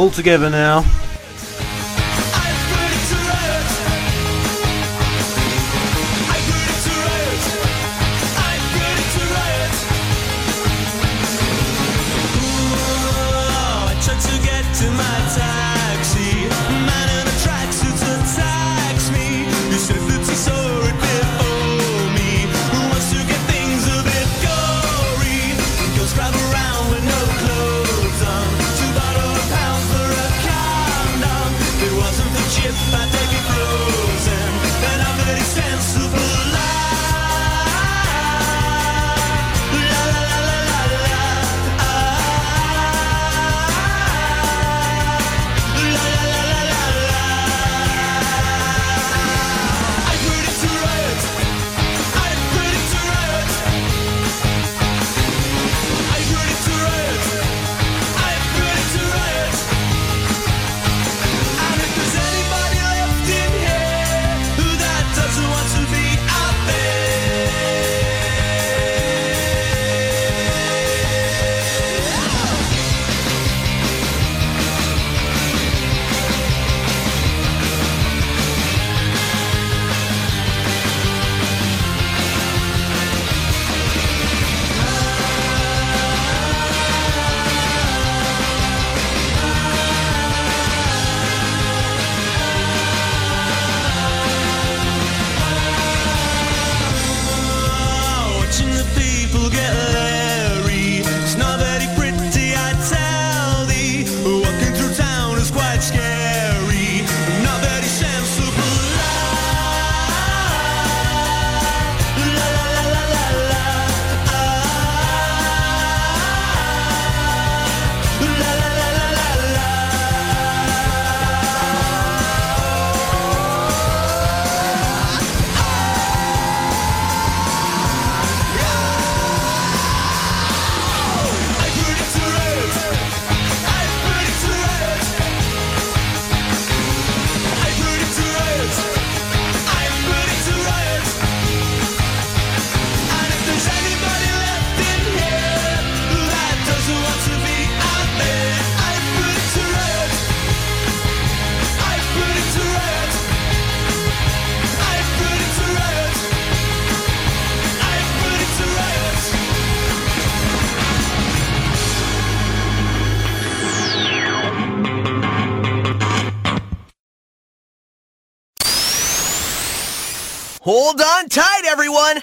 all together now. Everyone!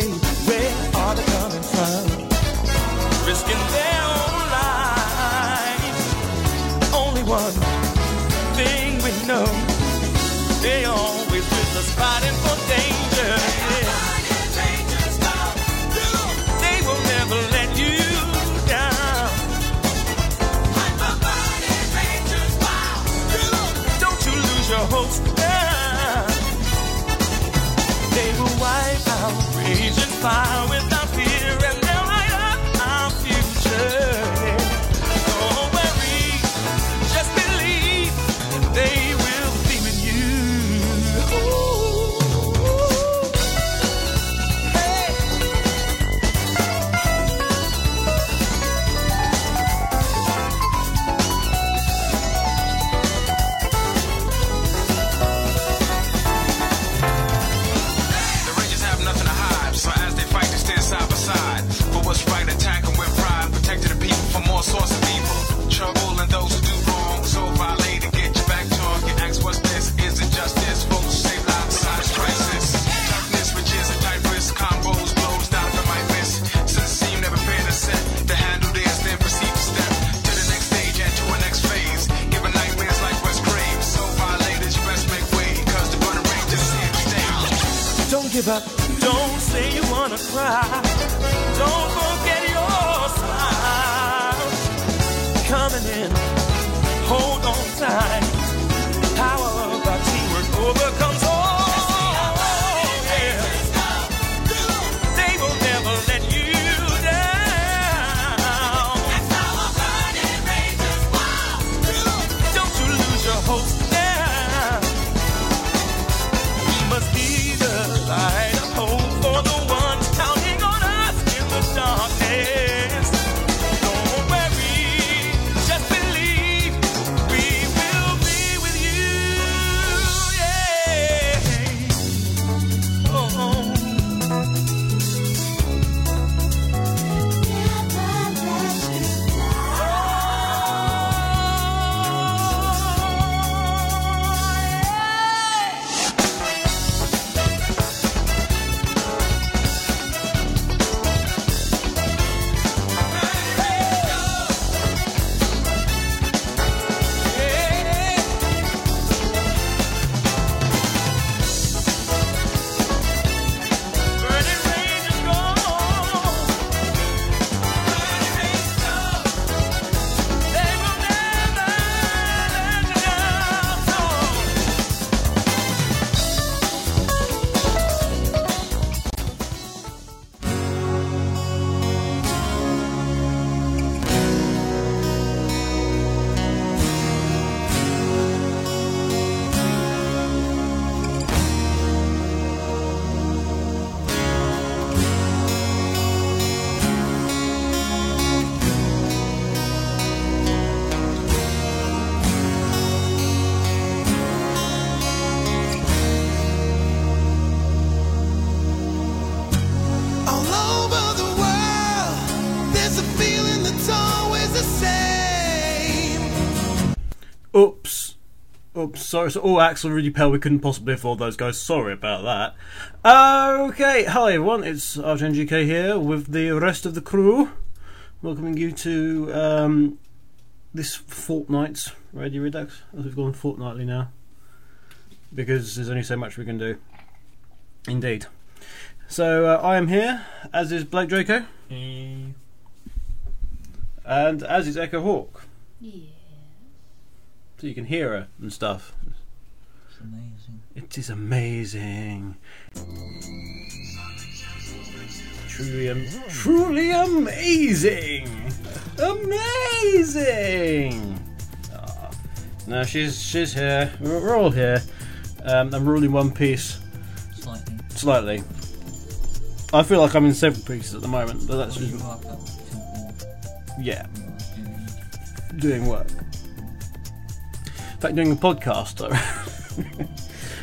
day sorry. So, oh, Axel really pale. We couldn't possibly afford those guys. Sorry about that. Okay, hi everyone. It's RGNGK here with the rest of the crew, welcoming you to um, this fortnight's Radio Redux. As we've gone fortnightly now, because there's only so much we can do. Indeed. So uh, I am here, as is Blake Draco, and as is Echo Hawk. So you can hear her and stuff. It is amazing. Truly, am- truly amazing. Amazing. No, she's she's here. We're, we're all here. Um, I'm all in one piece, Slightly. slightly. I feel like I'm in several pieces at the moment, but that's just you mark up to yeah, doing? work. In fact, doing a podcast,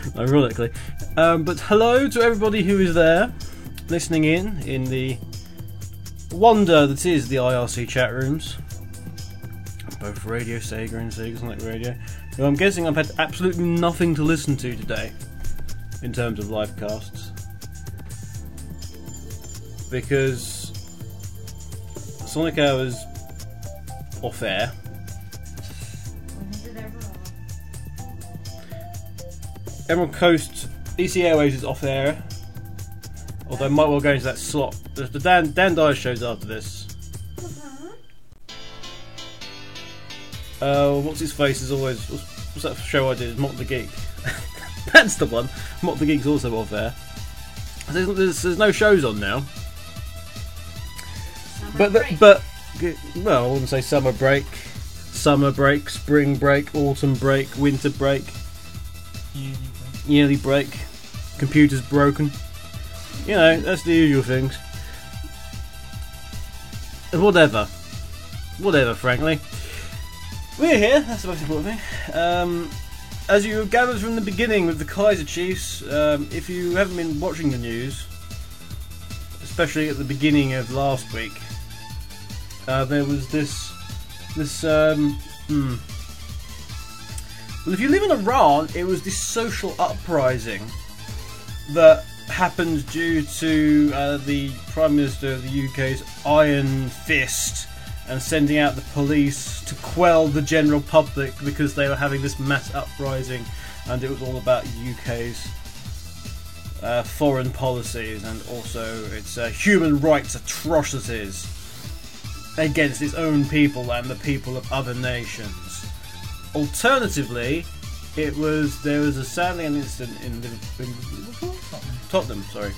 ironically. Um, but hello to everybody who is there, listening in in the wonder that is the IRC chat rooms, both Radio Sega and Sega Sonic Radio. I'm guessing I've had absolutely nothing to listen to today in terms of live casts because Sonic Hours off air. Emerald Coast EC Airways is off air. Although it might well go into that slot. The, the Dan Dan Dyer shows after this. Uh, what's his face is always what's, what's that show I did? Mock the Geek. That's the one. Mock the Geek's also off air. There's, there's, there's no shows on now. But the, but well, I wouldn't say summer break, summer break, spring break, autumn break, winter break, Yearly break. Yearly break, computers broken. You know, that's the usual things. Whatever, whatever. Frankly, we're here. That's the most important thing. Um, as you gathered from the beginning with the Kaiser Chiefs, um, if you haven't been watching the news, especially at the beginning of last week, uh, there was this this um, hmm. Well, if you live in Iran, it was this social uprising that happened due to uh, the Prime Minister of the UK's iron fist and sending out the police to quell the general public because they were having this mass uprising and it was all about UK's uh, foreign policies and also its uh, human rights atrocities against its own people and the people of other nations. Alternatively, it was there was a sadly an incident in Liverpool, Tottenham. Sorry,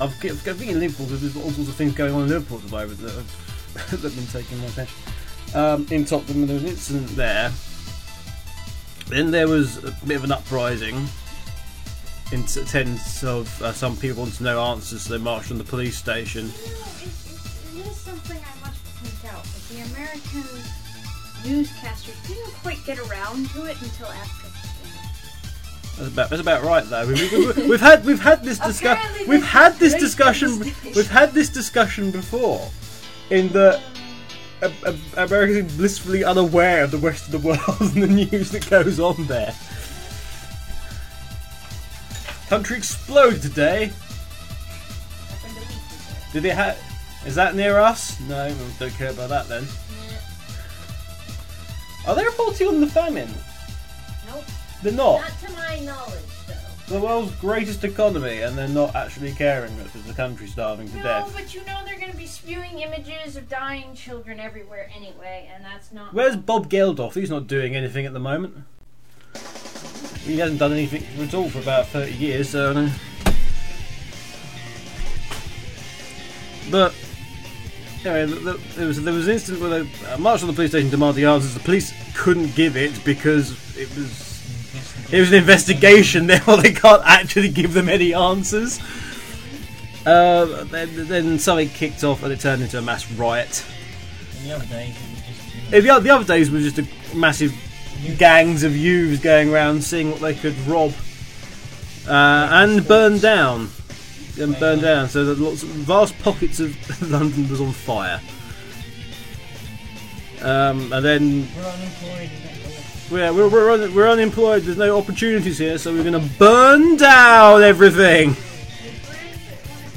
I've, I've been in Liverpool because there's all sorts of things going on in Liverpool at the moment that have, been taking my attention. Um, in Tottenham, there was an incident there. Then there was a bit of an uprising. In t- sense of uh, some people want to know answers, so they marched on the police station. You know, it, it, it is something I must point out. The American newscasters didn't quite get around to it until after. That's about, that's about right, though. We, we, we, we've had we've had this discussion. We've had this discussion. We've had this discussion before, in the. Uh, uh, Americans are blissfully unaware of the rest of the world and the news that goes on there. Country exploded today. Happened a week ago. Did it ha- Is that near us? No, don't care about that then. Are they reporting on the famine? Nope. They're not. Not to my knowledge, though. The world's greatest economy, and they're not actually caring that there's a country starving to No, death. but you know they're going to be spewing images of dying children everywhere anyway, and that's not. Where's Bob Geldof? He's not doing anything at the moment. He hasn't done anything at all for about 30 years, so. I don't- But. Anyway, th- th- there was, there was an incident where they uh, marched on the police station demanding answers. The police couldn't give it because it was it was an investigation. Therefore, they can't actually give them any answers. Uh, then, then something kicked off and it turned into a mass riot. And the other day, it was just. You know, The, other days were just a massive gangs of youths going around seeing what they could rob uh, and burn down. And burn down, so that lots of vast pockets of London was on fire. Um, and then we're unemployed. and that's all. we're, we're, we're, un- we're unemployed, there's no opportunities here, so we're going to burn down everything. Where is it? What is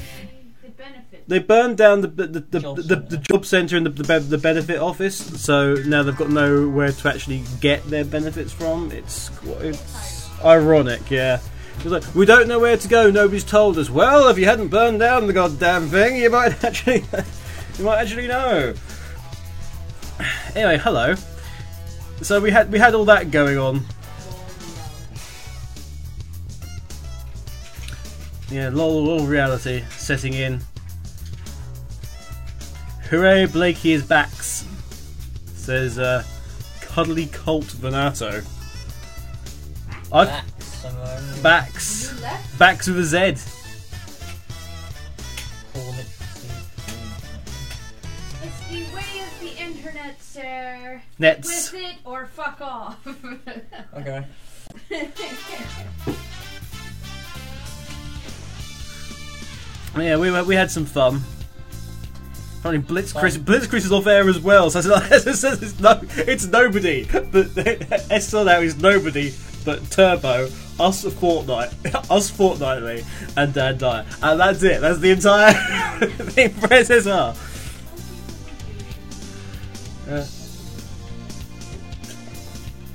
the, the benefit? They burned down the the, the, the, Job the, centre. the job centre and the, the, be- the benefit office, so now they've got nowhere to actually get their benefits from. It's qu- it's ironic, yeah. It's like, we don't know where to go. Nobody's told us. Well, if you hadn't burned down the goddamn thing, you might actually you might actually know. Anyway, hello. So we had we had all that going on. Yeah, lol, lol reality setting in. Hooray, Blakey is backs, says uh, Cuddly Colt Venato. I Back backs, left? backs with a Z. Call it. It's the way of the internet, sir. Nets. With it or fuck off. Okay. Yeah, we we had some fun. Apparently, Blitz Chris, Blitz Chris is off air as well. So it's, it's, it's, no, it's nobody. But Esther now is nobody. But Turbo, us Fortnite, us fortnightly, and Dan Dyer, and that's it. That's the entire thing for SSR. Uh,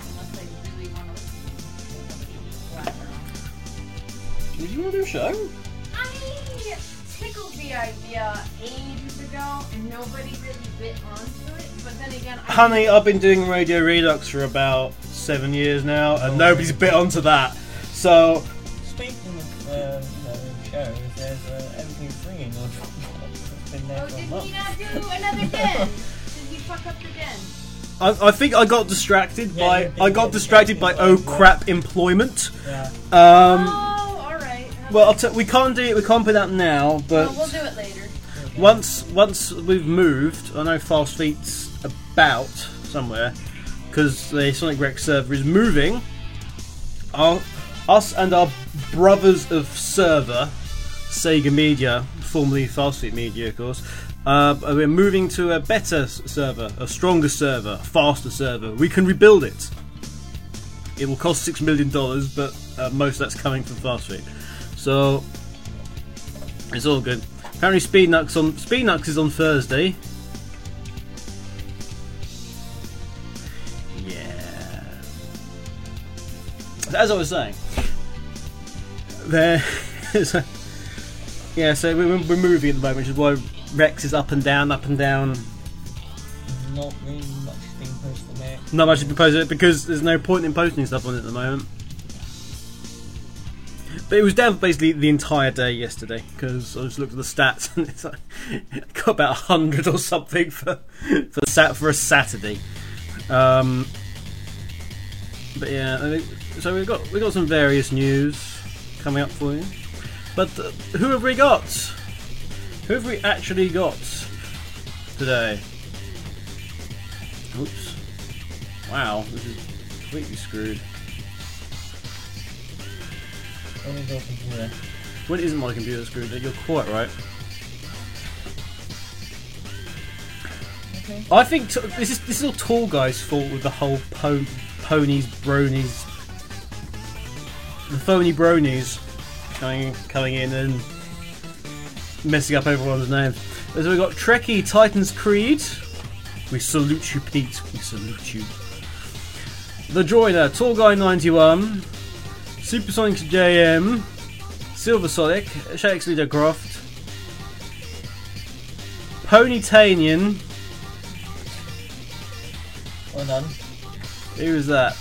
Unless they really want to did you want to do a show? I tickled the idea ages ago, and nobody really bit onto it. But then again, I Honey, I've been doing Radio Redux for about seven years now, and nobody's bit onto that. So Speaking of uh, you know, shows, there's uh, everything's ringing on It's been there Oh, for a did month. he not do another den? did he fuck up the den? I, I think I got distracted Yeah, by you did I got get distracted by oh distracted by crap employment. Yeah. Um, oh, all right. well, I'll t- we can't do it. We can't put that now, but Well, we'll do it later. once once we've moved, I know Fast Feet's about somewhere because the Sonic Wrecks server is moving. Our, us and our brothers of server, Sega Media, formerly Fast Feet Media, of course. Uh, we're moving to a better server, a stronger server, a faster server. We can rebuild it. It will cost six million dollars, but uh, most of that's coming from Fast Feet. So it's all good. Apparently, Speednux on Speednux is on Thursday. Yeah. As I was saying, there. so, yeah, so we're, we're moving at the moment, which is why Wrecks is up and down, up and down. Not really much being posted there. Not much to it because there's no point in posting stuff on it at the moment. But it was down for basically the entire day yesterday because I just looked at the stats and it's like got about hundred or something for for sat for a Saturday. Um, but yeah, so we've got we've got some various news coming up for you. But uh, who have we got? Who have we actually got today? Oops. Wow, this is completely screwed. Only go computer. When isn't my computer screwed? You're quite right. Okay. I think t- this is this is all tall guy's fault with the whole po- ponies, bronies, the phony bronies coming coming in and messing up everyone's names. So we've got Trekkie Titans Creed. We salute you, Pete. We salute you. The Joiner, Tall Guy 91, Supersonic JM, Silver Sonic, Shakespeare Croft, Ponytanian. Well done. Who was that?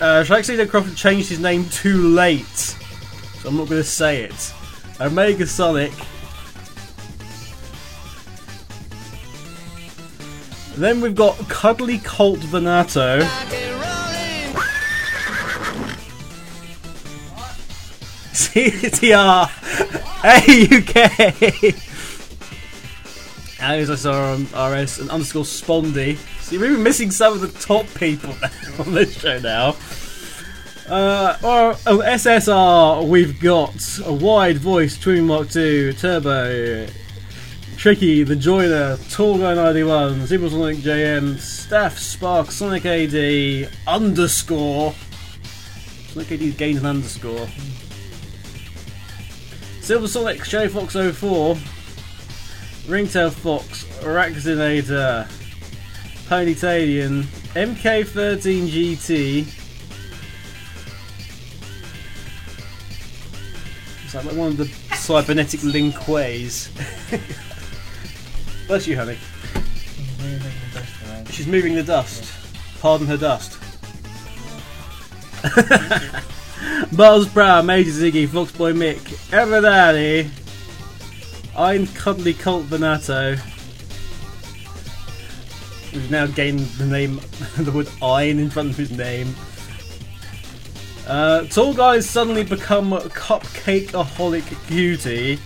Uh, Shakespeare Croft changed his name too late, so I'm not going to say it. Omega Sonic. Then we've got Cuddly Colt Venato. CTR AUK. I saw on RS and underscore Spondy. See, we're even missing some of the top people on this show now. Uh, or on SSR, we've got a wide voice Twin Mark 2, Turbo, Tricky, The Joiner, Tall Guy 91, Supersonic JM, Staff Spark, Sonic AD, underscore. Sonic AD's gained an underscore. Silver Sonic, J Fox 04, Ringtail Fox, Raxinator, uh, Ponytalian, MK13GT. It's like one of the cybernetic linkways. Bless you, honey. She's moving the dust. Pardon her dust. Buzz Brown, Major Ziggy, Foxboy Mick, Everdaddy, I'm Cuddly Colt Venato. We've now gained the name, the word Ein in front of his name. Uh, tall guys suddenly become cupcake-aholic cutie.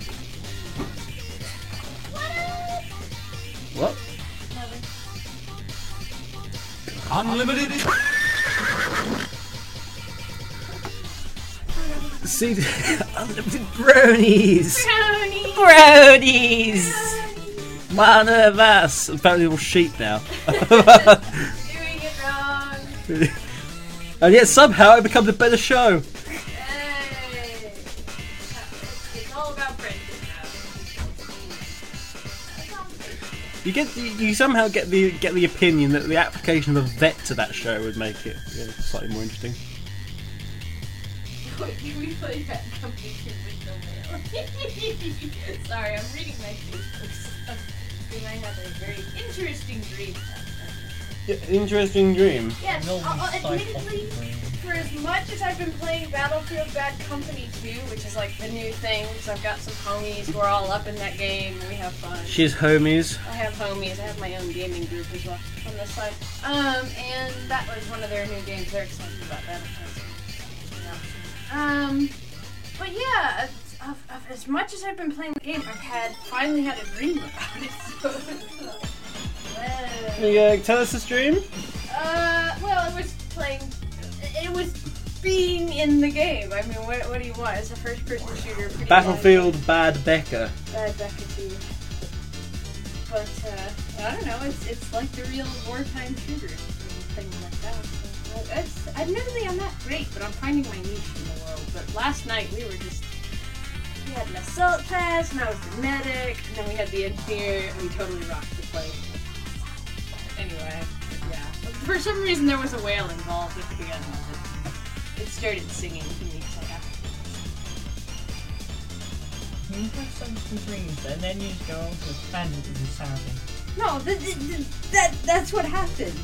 What? Unlimited. See, unlimited bronies! Brownie! Bronies! One of us! Apparently, little sheep now. Doing it wrong. and yet, somehow, it becomes a better show. Hey. It's all about friendship now. You get, you, you somehow get the get the opinion that the application of a vet to that show would make it yeah, slightly more interesting. We play that company with no mail. Sorry, I'm reading my Facebook stuff. And I have a very interesting dream. Yeah, interesting dream. Yes, No, uh, uh, sci-fi admittedly, brain. for as much as I've been playing Battlefield Bad Company 2, which is like the new thing, because I've got some homies who are all up in that game and we have fun. She's homies. I have homies. I have my own gaming group as well on this side. Um, and that was one of their new games. They're excited about that. Um, but yeah, as, of, of, as much as I've been playing the game, I've had finally had a dream about it. So, Can you uh, tell us this dream? uh, well, it was playing. It was being in the game. I mean, what, what do you want? It's a first-person shooter. Battlefield Bad Becca. bad Becca too. But uh, I don't know. It's it's like the real wartime shooter and things like that. It's admittedly I'm not great, but I'm finding my niche in the world. But last night we were just we had an assault class, and I was the medic, and then we had the engineer, and we totally rocked the place. Anyway, yeah. For some reason there was a whale involved at the beginning of it. It started singing to me, so You have some, dreams, and then you go to a tangent with this sounding. No, th- th- th- that that's what happened.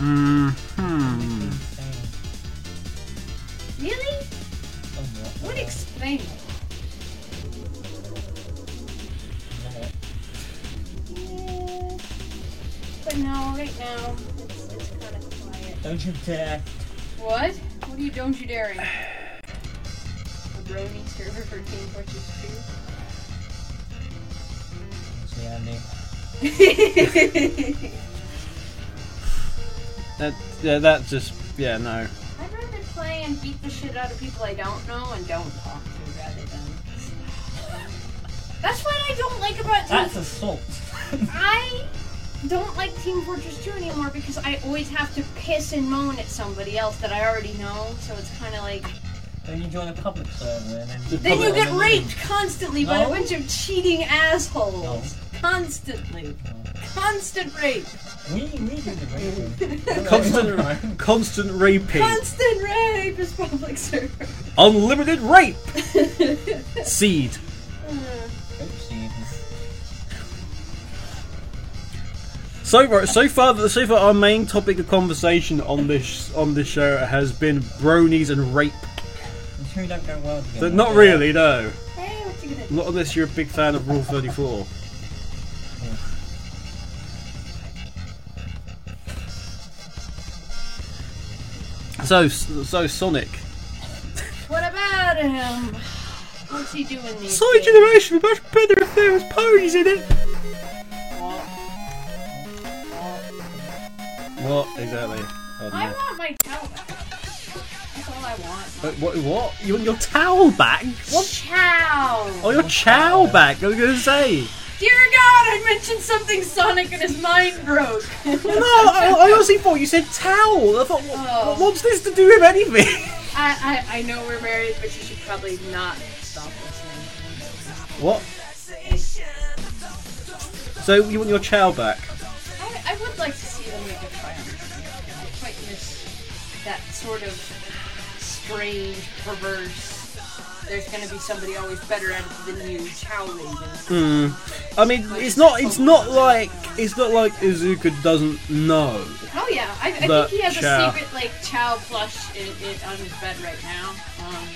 Hmm. Really? What uh, explain it? Yeah. But no, right now it's, it's kind of quiet. Don't you dare. What? What are you? Don't you daring? A brony server for Team Fortress 2. See, Andy. 2? That yeah, that just yeah no. I'd rather play and beat the shit out of people I don't know and don't talk to rather than. That's what I don't like about Team That's assault. I don't like Team Fortress 2 anymore because I always have to piss and moan at somebody else that I already know. So it's kind of like then you join a public server and then. then you get raped constantly by a bunch of cheating assholes. No. Constantly, constant rape, We, we do the raping. Constant constant raping. constant rape is public server. Unlimited rape. Seed. So far, so far, so far, our main topic of conversation on this on this show has been bronies and rape. The two don't go well together. Not really, no. Hey, what you gonna do? Not unless you're a big fan of Rule Thirty Four. So, so Sonic. What about him? What's he doing these Sonic days? Generation would be much better if there was ponies in it. What exactly? I I want my towel back. That's all I want. What, what? What? You want your towel back? What? Chao! Oh, your Chao back. I was gonna say. Dear God, I mentioned something Sonic and his mind broke. No, I, I honestly thought you said towel. I thought, what, Oh. what's this to do with anything? I, I, I know we're married, but you should probably not stop listening. What? So you want your Chao back? I, I would like to see them make a this. I quite miss that sort of strange, perverse. There's gonna be somebody always better at it than you, Chao Raven. I mean, it's not. It's not like. It's not like Iizuka doesn't know. Oh yeah, I, I think he has Chao. a secret like Chao plush in, in, on his bed right now. Um,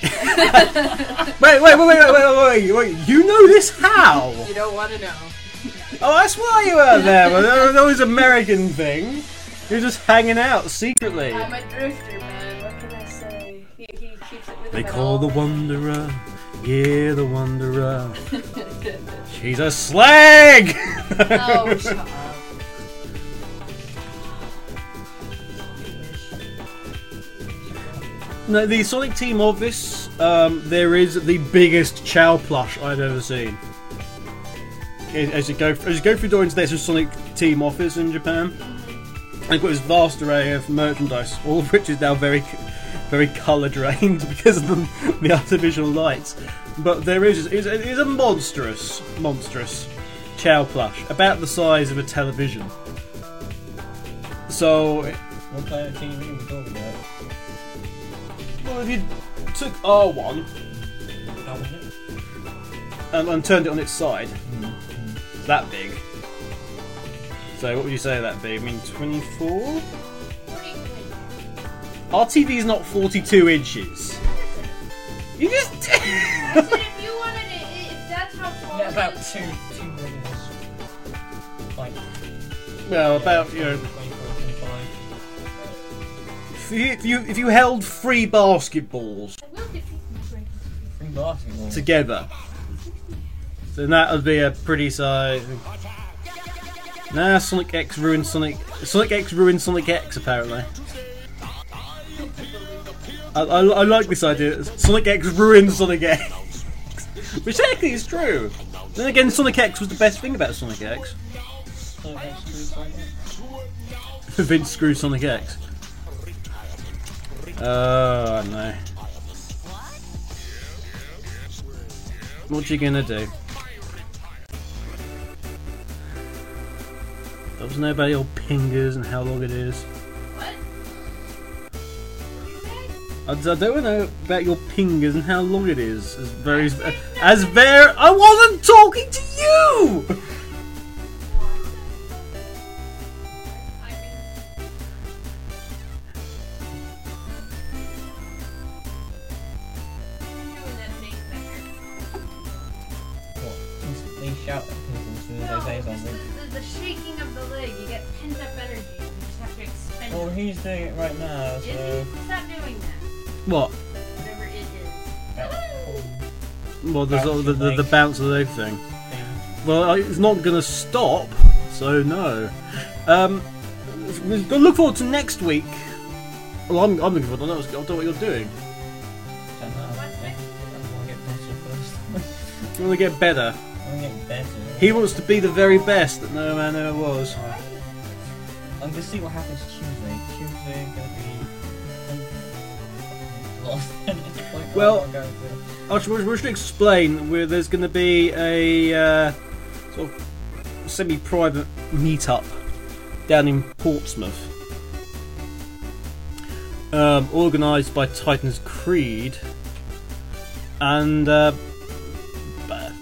Wait, wait, wait, wait, wait, wait, wait, wait. You know this how? you don't want to know. Oh, that's why you were there. Well, that was American thing. You're just hanging out secretly. I'm a drifter, They call the Wanderer. Yeah, the Wanderer. She's a slag! Oh, shut up. no, the Sonic Team office, um, there is the biggest Chao plush I've ever seen. As you go, as you go through doors, there's a Sonic Team office in Japan. They've got this vast array of merchandise, all of which is now very, very colour drained because of the, the artificial lights. But there is, is, is a monstrous, monstrous Chao plush, about the size of a television. So, What kind of TV are we talking about? well, if you took R1 How was it? and, and turned it on its side, it's that big. So, what would you say that big? I mean, 24? Our TV is not 42 inches. You just. I said if you wanted it, if that's how tall Yeah, about two, two rings. Like, well, about, you know. If you, if you, if you held three basketballs I will defeat you. Three basketballs. together, then that would be a pretty size. Nah, Sonic X ruined Sonic. Sonic X ruined Sonic X, apparently. I, I, I like this idea. Sonic X ruined Sonic X. Which technically is true. Then again, Sonic X was the best thing about Sonic X. Vince screwed Sonic X. Oh no. What you gonna do? Doesn't know about old pingers and how long it is. I d- I don't know about your pingers and how long it is. As very, as very. I wasn't talking to you. I mean, I'm doing that thing better. What? Instantly shout as soon as No, say something. the, the, the shaking of the leg. You get pent up energy. You just have to expend Well, it. he's doing it right now, Is so. he? Stop doing that. What? Whatever it is. Well, there's all the, the, the bounce of the thing. Well, it's not going to stop, so no. Um, to look forward to next week. Well, I'm, I'm looking forward. I know, I know what you're doing. Don't know. What's next? I want to get better first. You want to get better. I want to get better. He wants to be the very best that no man ever was. I'm gonna see what happens Tuesday. Tuesday be lost. It's point Well- I'm going to- I should, we should explain where there's going to be a uh, sort of semi-private meetup down in Portsmouth, um, organised by Titans Creed, and uh,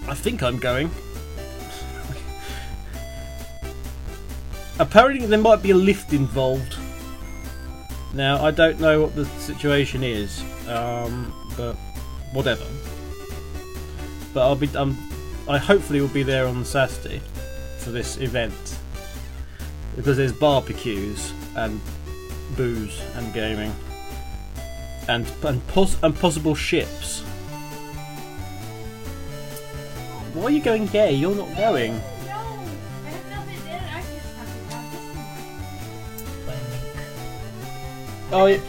I think I'm going. Apparently, there might be a lift involved. Now, I don't know what the situation is, um, but whatever. But I'll be um, I hopefully will be there on Saturday for this event because there's barbecues and booze and gaming and and, pos- and possible ships. Why are you going gay? You're not going. No, I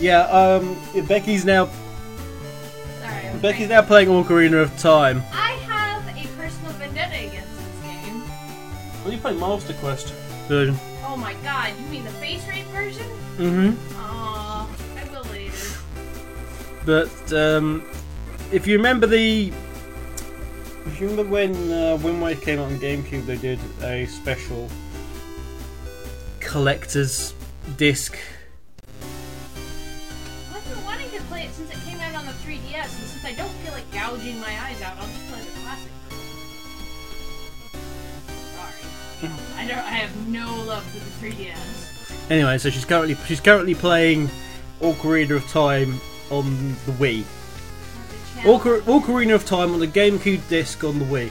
yeah. Um, Becky's now Sorry. I'm Becky's now playing Ocarina of Time. I have a personal vendetta against this game. Well, you play Master Quest version. Oh my god, you mean the face rape version? Mm-hmm. Aw, I will later. But um, if you remember the, if you remember when uh, Wind Waker came out on GameCube, they did a special collector's disc. 3DS, and since I don't feel like gouging my eyes out, I'll just play the classic. Sorry. I don't. I have no love for the 3DS. Anyway, so she's currently she's currently playing Ocarina of Time on the Wii. Ocar- Ocarina of Time on the GameCube disc on the Wii.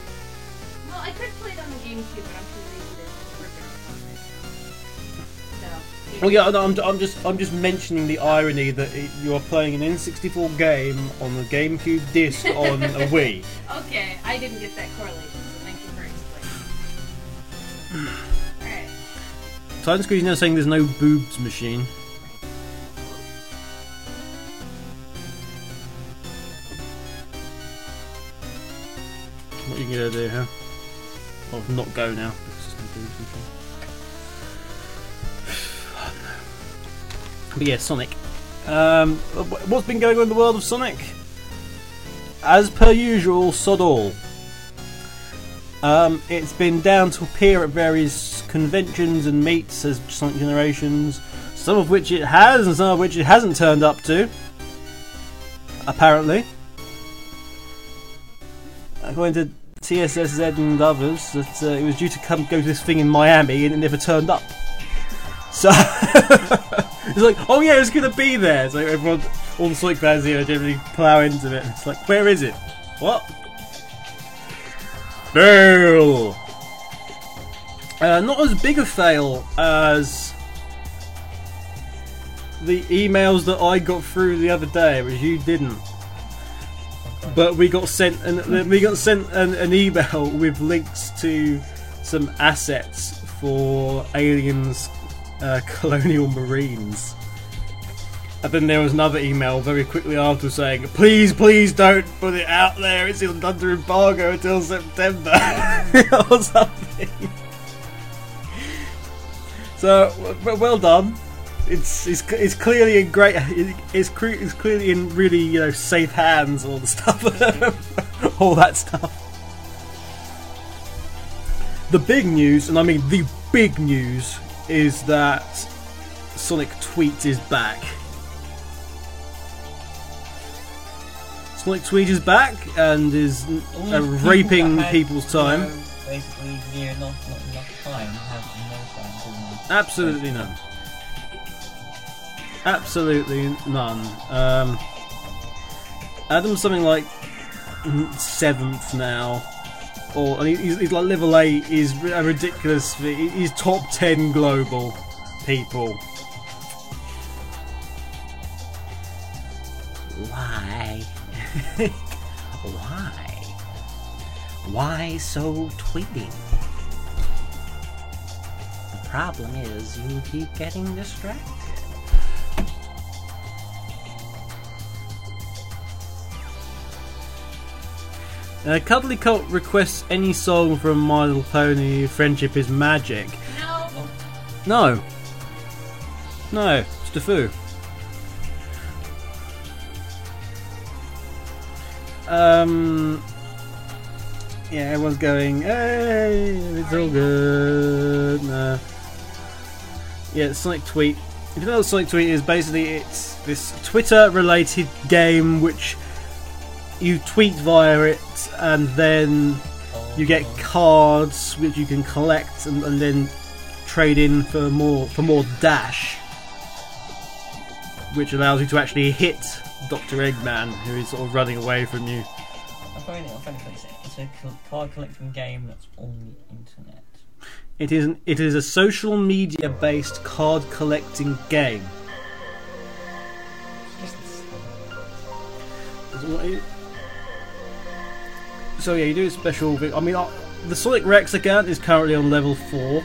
Well, I could play it on the GameCube, but I'm too lazy to rip it. So. Well, yeah, no, I'm, I'm just I'm just mentioning the irony that it, you are playing an N64 game on the GameCube disc on a Wii. Okay, I didn't get that correlation, so thank you for explaining. Alright. Titan Squeeze now saying there's no boobs machine. What are you gonna do, huh? Oh, not go now because there's no boobs machine. But yeah, Sonic. Um, what's been going on in the world of Sonic? As per usual, sod all. Um, it's been down to appear at various conventions and meets as Sonic Generations, some of which it has and some of which it hasn't turned up to. Apparently. According to TSSZ and others, that uh, it was due to come go to this thing in Miami and it never turned up. So it's like, oh yeah, it's gonna be there. So everyone, all the Sonic fans here, generally plow into it. It's like, where is it? What? Fail. Uh, not as big a fail as the emails that I got through the other day, which you didn't. But we got sent an we got sent an, an email with links to some assets for aliens, uh, colonial marines. And then there was another email very quickly after saying, "Please, please don't put it out there. It's under embargo until September or something." So, well done. It's, it's it's clearly in great. It's, it's clearly in really you know safe hands. All the stuff, all that stuff. The big news, and I mean the big news, is that Sonic Tweet is back. Sonic Tweet is back and is uh, raping people's time. know, basically, not, not enough time have no time. Absolutely none. Absolutely none. Um, Adam's something like seventh now, or and he's, he's like level eight is a ridiculous. He's top ten global people. Why? Why? Why so tweeting? The problem is you keep getting distracted. Uh, Cuddly Cult requests any song from My Little Pony. Friendship is magic. No. No. No, it's Defu. Um. Yeah, everyone's going, hey, it's all good. No. Yeah, Sonic Tweet. If you know what Sonic Tweet is, basically it's this Twitter related game which you tweet via it and then you get cards which you can collect and, and then trade in for more for more dash, which allows you to actually hit Doctor Eggman, who is sort of running away from you. I find it, I find it. It's a card collecting game that's on the internet. It is an, it is a social media based card collecting game. It's just Is what it- So yeah, you do a special. I mean, uh, the Sonic Wrecks account is currently on level four,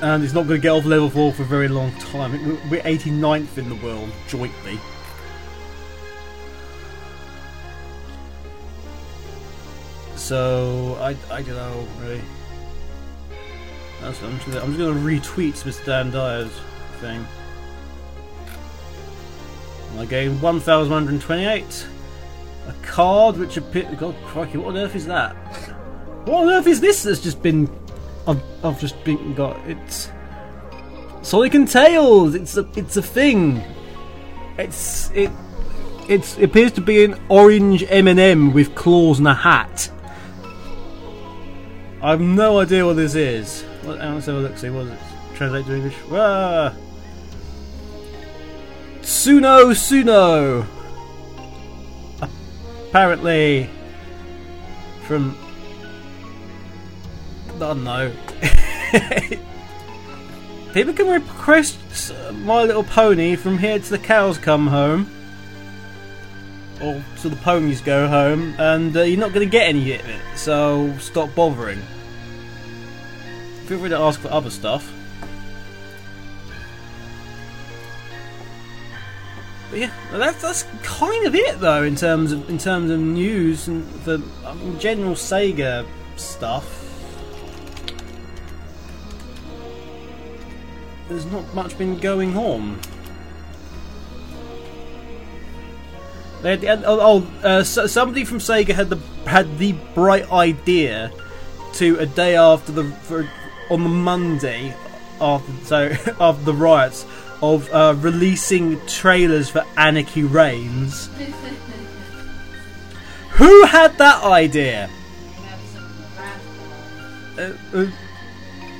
and it's not going to get off level four for a very long time. We're- We're 89th in the world jointly. So I, I don't know really. That's, I'm just just gonna retweet Mr. Dan Dyer's thing. I gained 1,128. A card which appears. God, crikey, what on earth is that? What on earth is this that's just been. I've, I've just been got. It's. Sonic and Tails! It's a, it's a thing! It's. It. It's, it appears to be an orange M&M with claws and a hat. I have no idea what this is. What, let's have a look. See what does it translate to English. Ah. Suno Suno. Apparently, from I don't know. People can request My Little Pony from here to the cows come home, or to the ponies go home, and uh, you're not going to get any of it. So stop bothering. Feel free to ask for other stuff. Yeah, that's that's kind of it though in terms of in terms of news and the um, general Sega stuff. There's not much been going on. They had, had- oh, oh uh, so, somebody from Sega had the had the bright idea to a day after the for, on the Monday after so after the riots of uh, releasing trailers for Anarchy Reigns. Who had that idea? Uh, uh,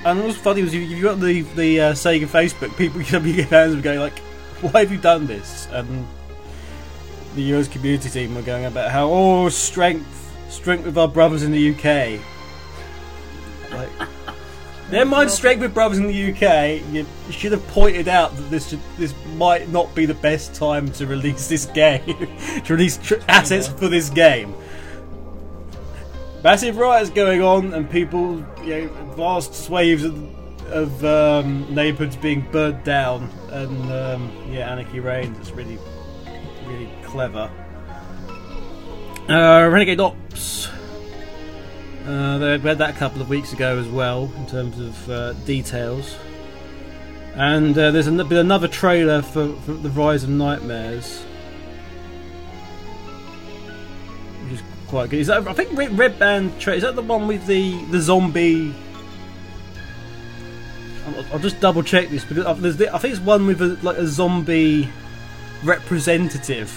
and what's funny was you, you got the the uh, Sega Facebook people, your fans were going like, "Why have you done this?" And the US community team were going about how, "Oh, strength, strength with our brothers in the UK." Like, never mind strength with brothers in the UK. You should have pointed out that this should, this might not be the best time to release this game, to release tr- assets for this game massive riots going on and people, you know, vast swathes of, of um, neighbourhoods being burnt down, and um, yeah, anarchy reigns. It's really, really clever. Uh, Renegade Ops. Uh, they read that a couple of weeks ago as well in terms of uh, details. And uh, there's an- been another trailer for, for the Rise of Nightmares. which is quite good. Is that I think Red, Band tra- is that the one with the the zombie? I'll just double check this because the, I think it's one with a, like a zombie representative,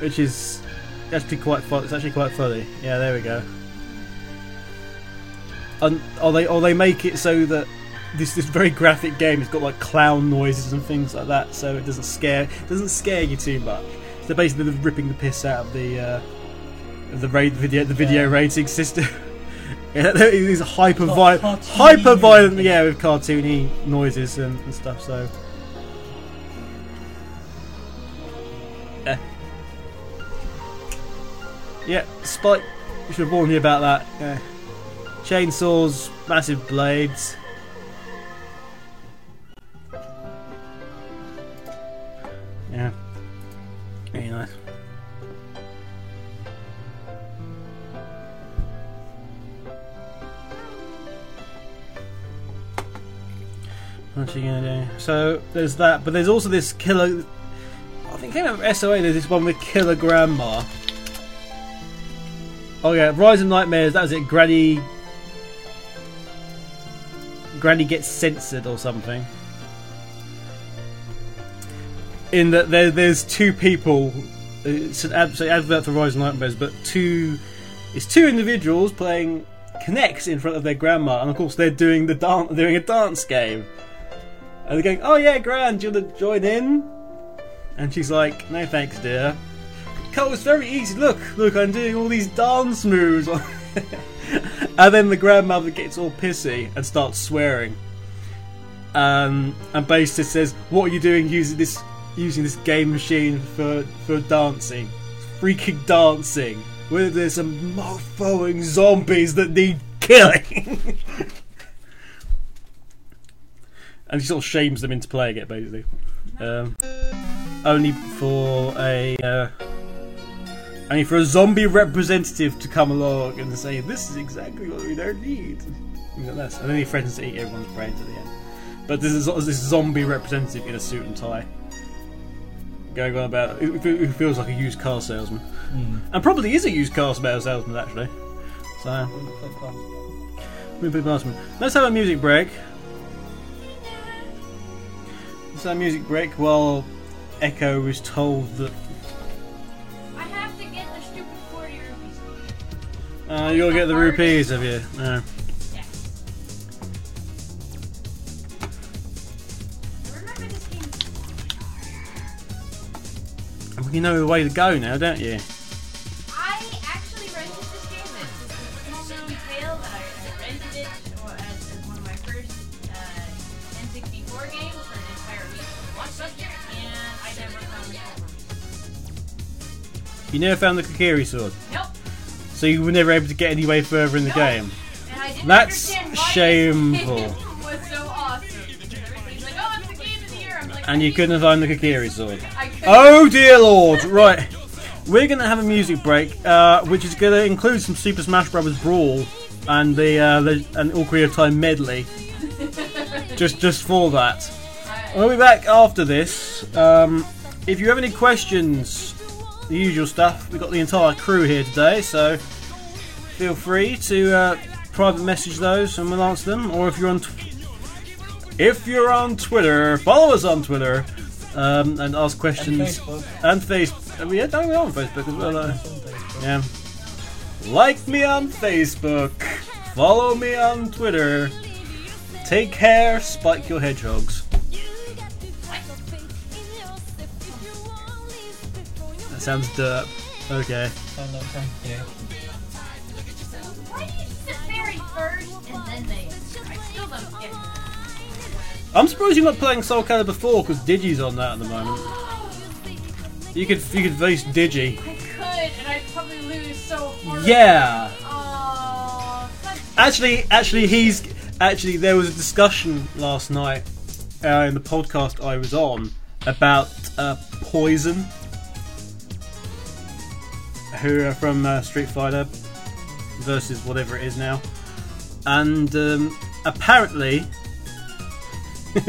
which is actually quite fun. It's actually quite funny. Yeah, there we go. And or they or they make it so that this this very graphic game has got like clown noises and things like that, so it doesn't scare doesn't scare you too much. So basically, they're ripping the piss out of the uh, the video the video rating system. Yeah, it is hyper violent, hyper violent, yeah, with cartoony noises and, and stuff. So, yeah. Spike, should have warned you about that. Yeah. Chainsaws, massive blades. Yeah, very nice. What are you gonna do? So there's that, but there's also this killer. I think came out of SOA. There's this one with Killer Grandma. Oh yeah, Rise of Nightmares. That was it. Granny. Granny gets censored or something. In that there, there's two people. It's an ad- advert for Rise of Nightmares, but two. It's two individuals playing connects in front of their grandma, and of course they're doing the dance, doing a dance game. And they're going, "Oh yeah, Gran, do you want to join in?" And she's like, "No thanks, dear." Cole, it's very easy. Look, look, I'm doing all these dance moves. and then the grandmother gets all pissy and starts swearing. Um, and Baster says, "What are you doing using this using this game machine for for dancing? Freaking dancing! Where there's some mofoing zombies that need killing." and he sort of shames them into playing it, basically. Um, only for a uh, only for a zombie representative to come along and say, "This is exactly what we don't need." Things like this. And then he threatens to eat everyone's brains at the end. But this is this zombie representative in a suit and tie, going on about who feels like a used car salesman, hmm. and probably is a used car salesman actually. So, we past me. Let's have a music break. Let's have a music break while Echo is told that uh, you'll get the rupees, have you? Yes. I remember this game. you know the way to go now, don't you? I actually rented this game. This a small known tale that I, I rented it or as, as one of my first uh, N64 games for an entire week of Blockbuster, and I never found the. You never found the Kokiri sword, Nope. So you were never able to get any way further in the Nope. game. And I didn't That's shameful. This game was so awesome. Like, oh, it's the game of the year. I'm like, And you couldn't find the Kokiri sword. Oh dear lord! Right, we're gonna have a music break, uh, which is gonna include some Super Smash Bros. Brawl and the uh, the an Ocarina of Time medley. just just for that. We'll be back after this. Um, if you have any questions, the usual stuff, we've got the entire crew here today, so feel free to uh, private message those and we'll answer them. Or if you're on, tw- if you're on Twitter, follow us on Twitter um, and ask questions Facebook. and Facebook. Yeah, no, we're on Facebook as well. Uh, yeah, like me on Facebook, follow me on Twitter. Take care, spike your hedgehogs. Sounds derp. Okay. Oh, no, thank you. Why do you sit fairy first and then they? I still don't get it. I'm surprised you're not playing Soul Calibur 4 because Digi's on that at the moment. You could you could face Digi. I could, and I'd probably lose so hard. Yeah. That's Actually, actually, he's actually there was a discussion last night uh, in the podcast I was on about uh, Poison, who are from uh, Street Fighter versus whatever it is now, and um, apparently,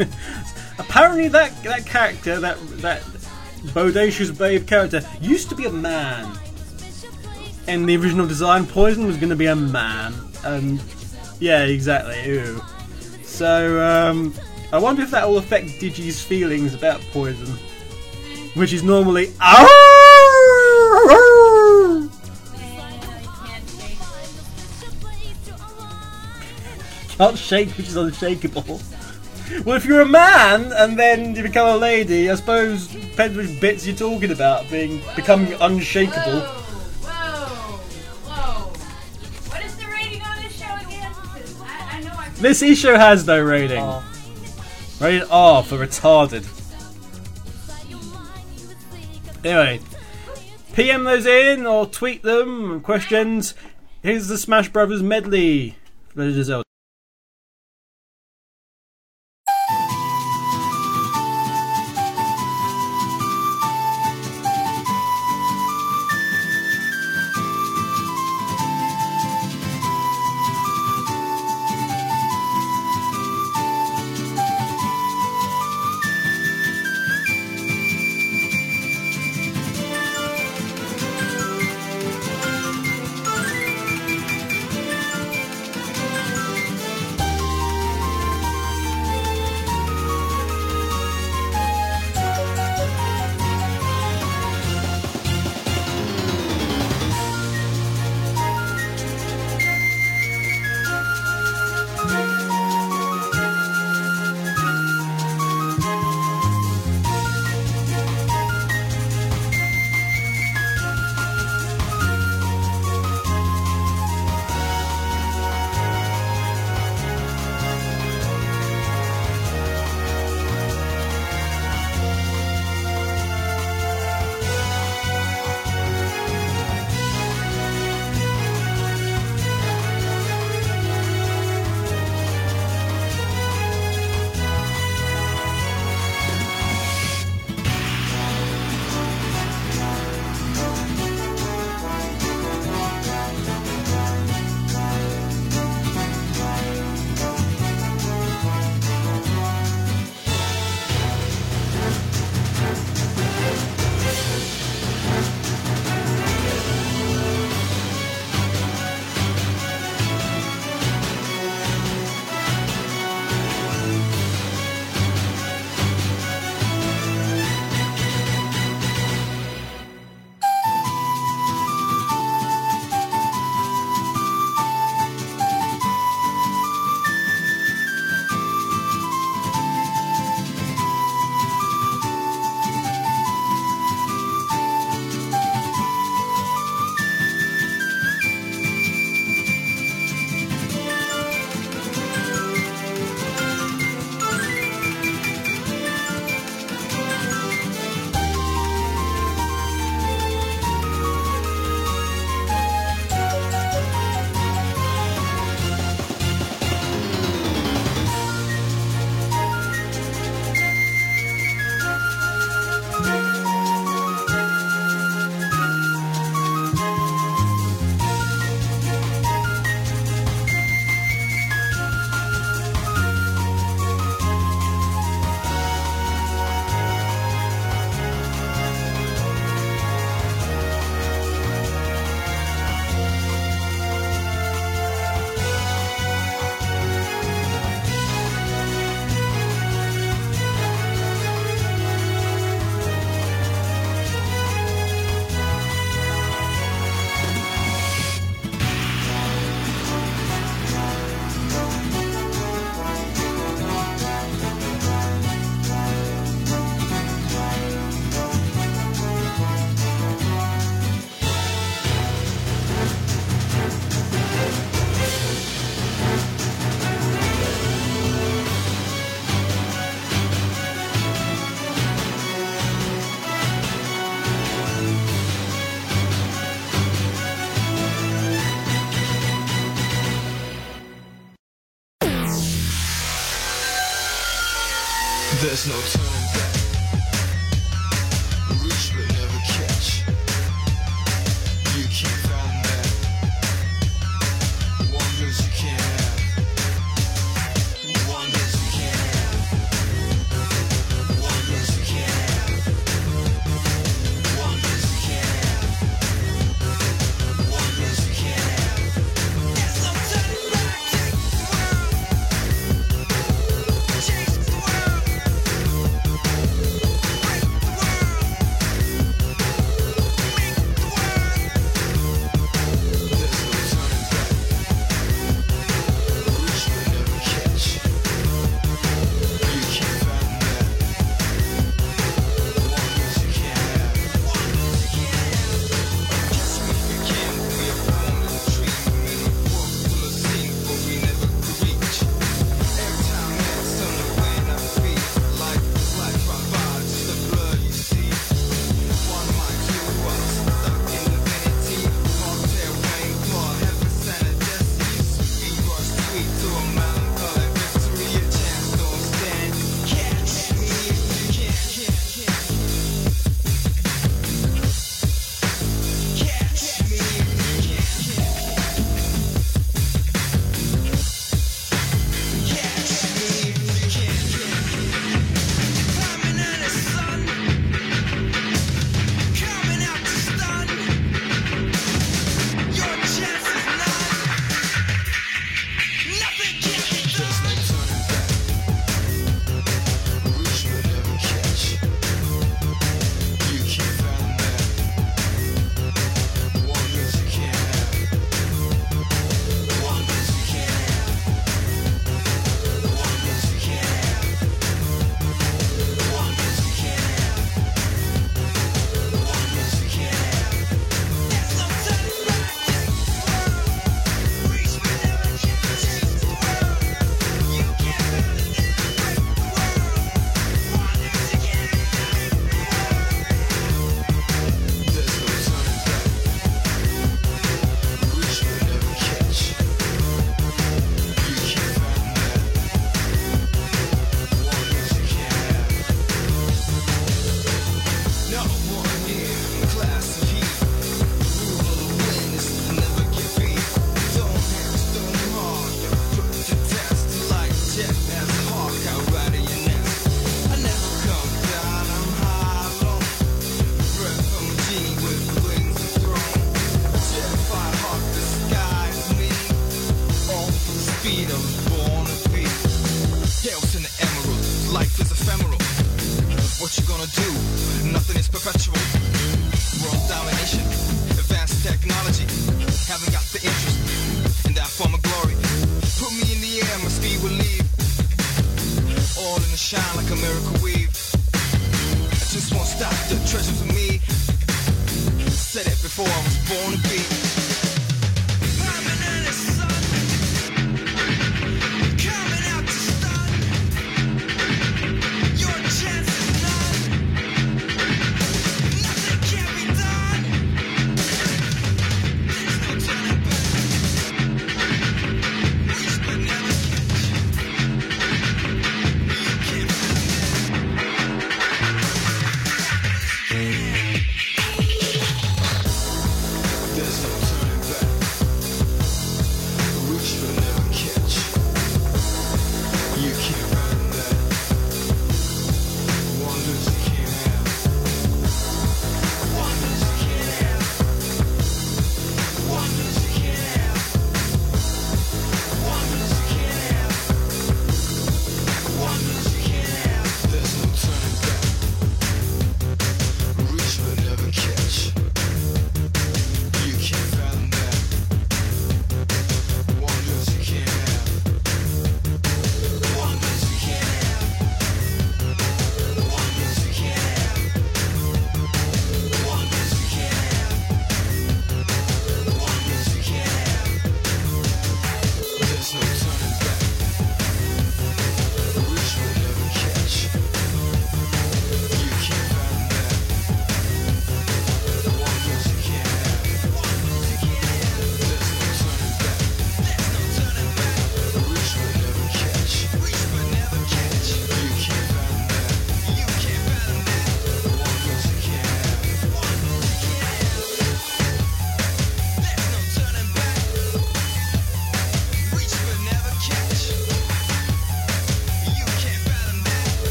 apparently that that character that that bodacious babe character used to be a man. In the original design, Poison was going to be a man, and yeah, exactly. Ew. So, um, I wonder if that will affect Digi's feelings about poison, which is normally. Eh, Can't shake, which is unshakable. Well, if you're a man and then you become a lady, I suppose depends which bits you're talking about being becoming unshakable. Whoa, whoa, whoa. What is the rating on this show again? I, I know I. This e show has no rating. Oh, Rated R for retarded. Anyway, PM those in or tweet them. Questions. Here's the Smash Brothers medley. Legend no turning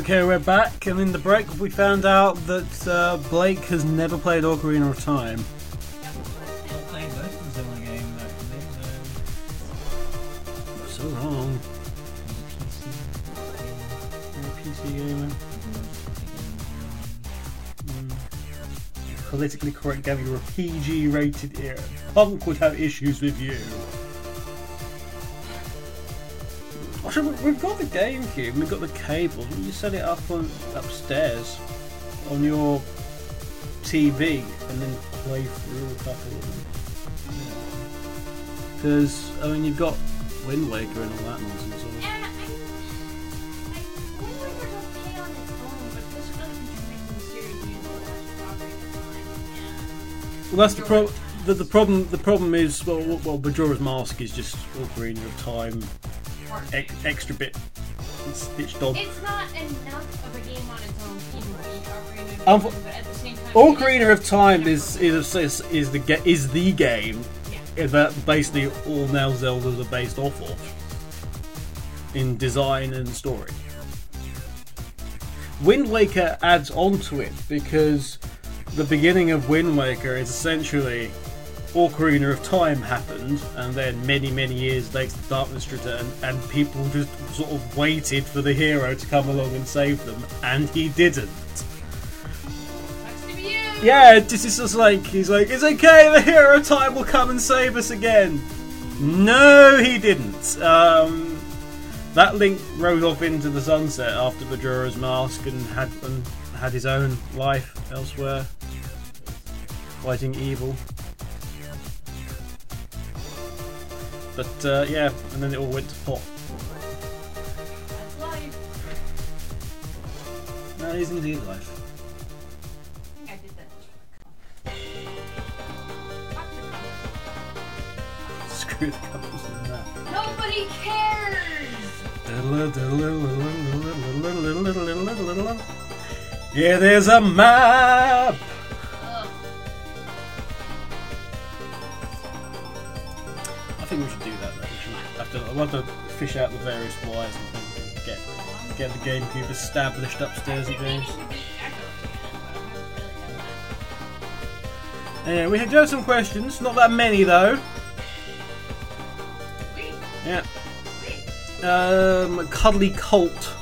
Okay, we're back, and in the break we found out that uh, Blake has never played Ocarina of Time. So wrong. PC. Gamer. Politically correct you're a PG rated era. Punk would have issues with you. We- we've got the GameCube, we've got the cable. You set it up on upstairs on your TV and then play through a couple of them. Because, I mean, you've got Wind Waker and all that nonsense. on it. And I, I Wind Waker's okay on its own, but this doesn't make the series use a lot of Ocarina of Time. Well, that's the problem. The, the problem. The problem is well, well, well, Majora's Mask is just Ocarina of Time, Ex, extra bit stitched on. it's not enough of a game on its own to even of Um, Time, but at the same time, Ocarina of Time is is is, is the ga- is the game Yeah. that basically all now Zeldas are based off of in design and story. Wind Waker adds on to it because the beginning of Wind Waker is essentially Ocarina of Time happened, and then many, many years later, Darkness returned, and people just sort of waited for the hero to come along and save them, and he didn't. Sucks to be. Yeah, this is just like he's like, it's okay, the hero of time will come and save us again. No, he didn't. Um, that Link rode off into the sunset after Majora's Mask and had and had his own life elsewhere, fighting evil. But uh, yeah, and then it all went to pot. That's life. That is indeed life. I did that just for Screw the couples and that. Nobody cares. Yeah, there's a map. Think we should do that. Though. We should have to. I want to fish out the various wires and things and get get the GameCube established upstairs but haven't Yeah, we have some questions. Not that many though. Yeah. Um, Cuddly Colt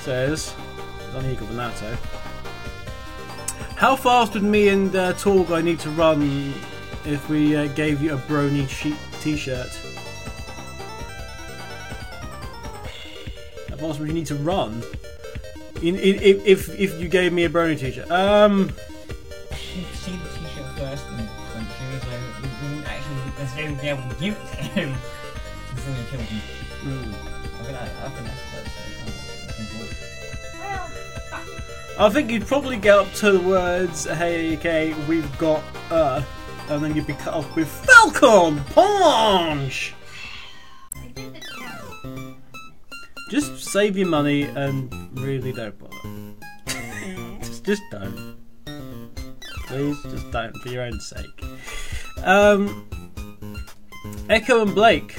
says, on Eagle Bonato. How fast would me and uh, Tall need to run if we uh, gave you a brony sheet t-shirt? How fast you need to run? In, in, if, if if you gave me a brony t-shirt, um, see the t-shirt first and then choose so you wouldn't actually necessarily be able to give it to him before you killed him. hmm. I think, that, I think that's that's kind of Well, fuck. I think you'd probably get up to the words, "Hey, okay, we've got uh," and then you'd be cut off with Falcon Punch. Just save your money and really don't bother. just, just don't. Please, just don't for your own sake. Um, Echo and Blake,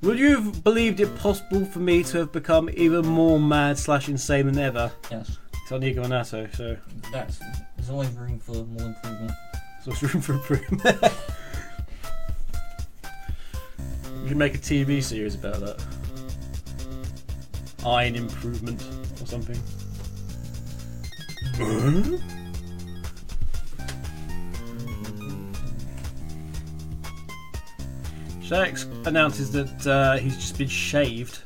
would you have believed it possible for me to have become even more mad slash insane than ever? Yes, It's on Ego Anato, so that's there's always room for more improvement. so there's room for improvement. we should make a TV series about that. Iron improvement or something. Shax announces that uh, he's just been shaved.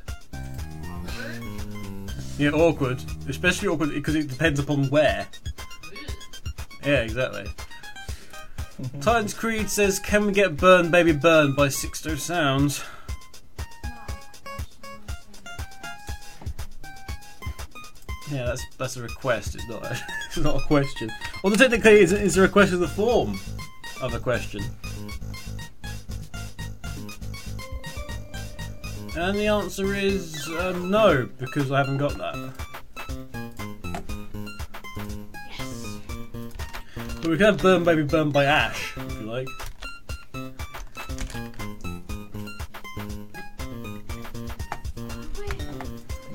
Yeah, awkward. Especially awkward because it depends upon where. Yeah, exactly. Titans Creed says, "Can we get Burn Baby Burn by Sixto Sounds?" Yeah, that's that's a request. It's not a, it's not a question. Well, technically, it's, it's a request of the form of a question. And the answer is uh, no, because I haven't got that. Yes. But we can have Burn Baby Burn by Ash, if you like.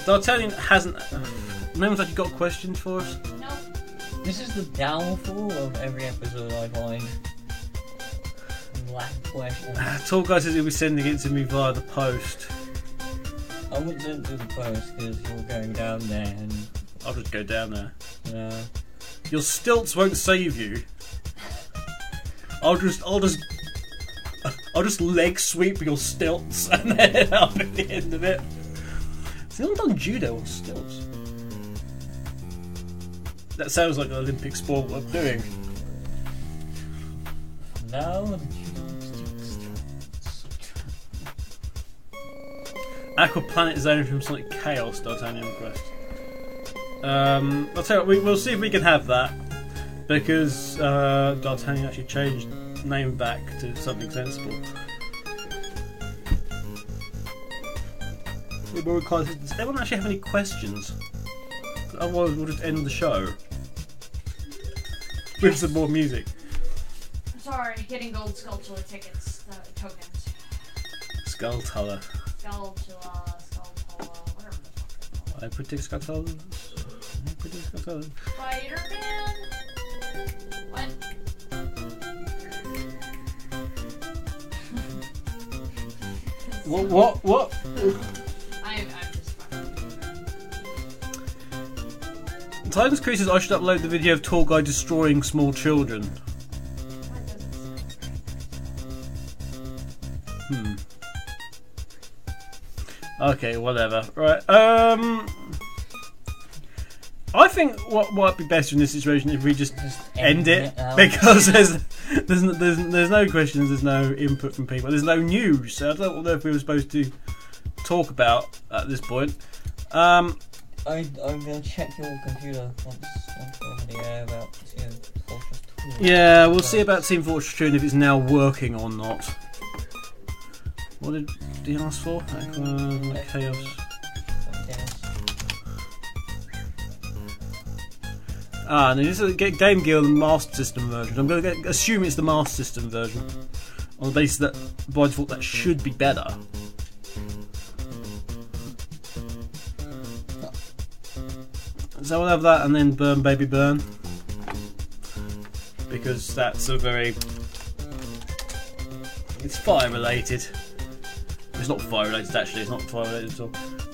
D'Artagnan hasn't. No one's actually got questions for us. No. This is the downfall of every episode I find. Lack questions. Tall guy says he'll be sending it to me via the post. I wouldn't send to the post because you're going down there and, I'll just go down there. know. Your stilts won't save you. I'll just, I'll just, I'll just leg sweep your stilts and then I'll be at the end of it. See, I've done judo on stilts. That sounds like an Olympic sport I'm doing. No. Aqua Planet Zone from Sonic Chaos, D'Artagnan request. Um, I'll tell you what, we, we'll see if we can have that because uh, D'Artagnan actually changed name back to something sensible. Quite- Does anyone actually have any questions? Otherwise, we'll just end the show with some more music. Sorry, getting gold Skulltula tickets, uh, tokens. Skull Tuller. Skulltula, Skulltula, whatever the fuck. I predict Skull Tullers. I predict Skull Spider-Man? What? What? What? What? I'm, I'm just fucking. Titans Crew I should upload the video of tall guy destroying small children. Okay, whatever. Right. Um. I think what might be best in this situation if we just Just end it now. because there's there's no, there's there's no questions, there's no input from people, there's no news. So I don't know if we were supposed to talk about at this point. Um. I, I'm gonna check your computer once, once we're the air about Team Fortress 2. Yeah, we'll see about Team Fortress 2 and if it's now working or not. What did he ask for? Aqua Chaos. Yes. Ah, no, this is a Game Gear, Master System version. I'm going to assume it's the Master System version. On the basis that, by default, that should be better. So we'll have that and then Burn Baby Burn. Because that's a very. It's fire related. It's not fire related, actually, it's not fire related at all.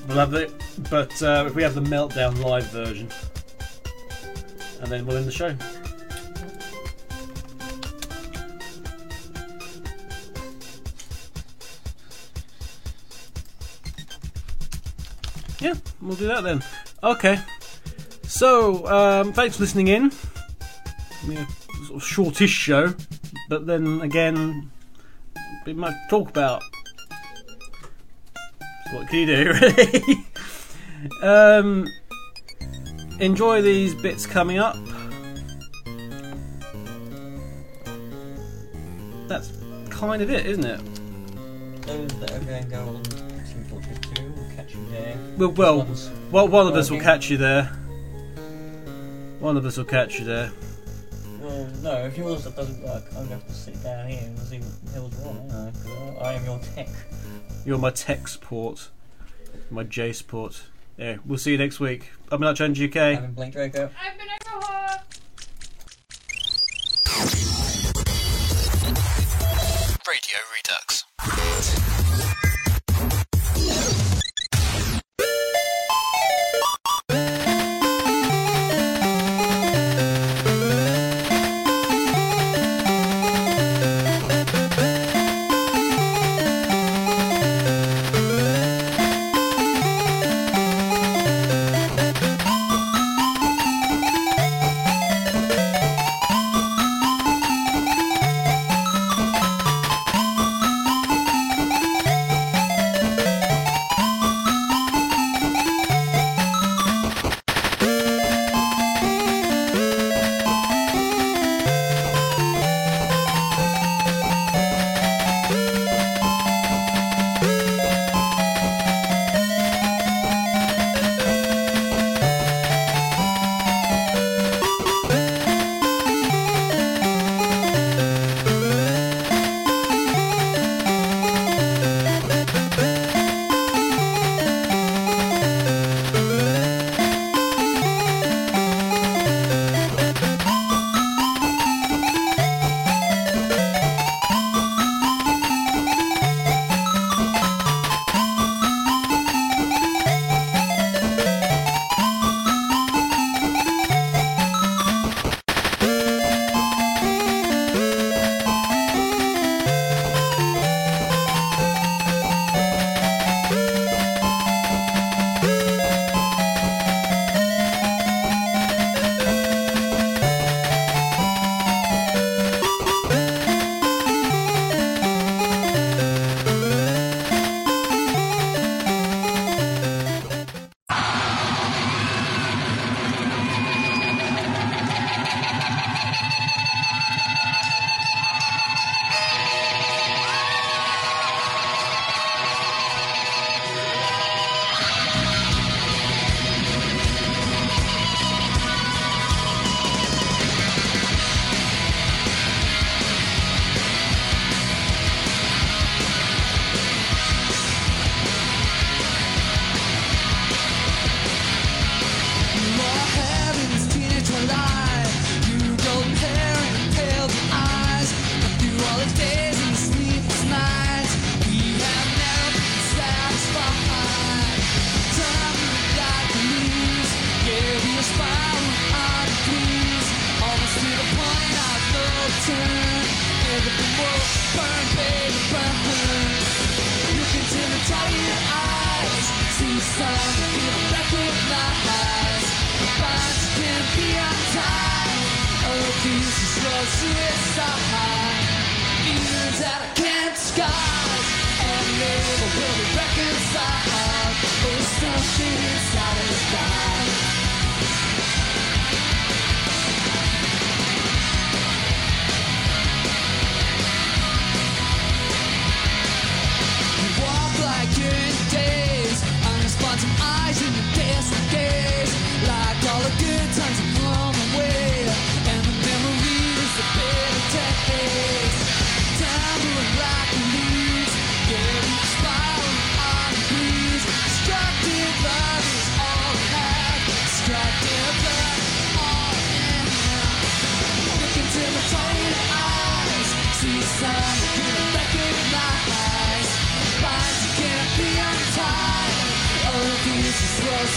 We'll have it, but uh, if we have the Meltdown live version, and then we'll end the show. Yeah, we'll do that then. Okay. So, um, thanks for listening in. Sort of shortish show, but then again, bit much talk about. What can you do, really? um, enjoy these bits coming up. That's kind of it, isn't it? Those that are going to go on Team Fortress 2 will catch you there. Well, well, well one of us will catch you there. One of us will catch you there. Well, no, if yours doesn't work, I'm going to have to sit down here and see what the hell's wrong. aren't I? 'Cause I I am your tech. You're my tech support, my J support. Yeah, we'll see you next week. I'm not Change UK. I'm in Blink Draco.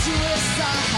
Suicide.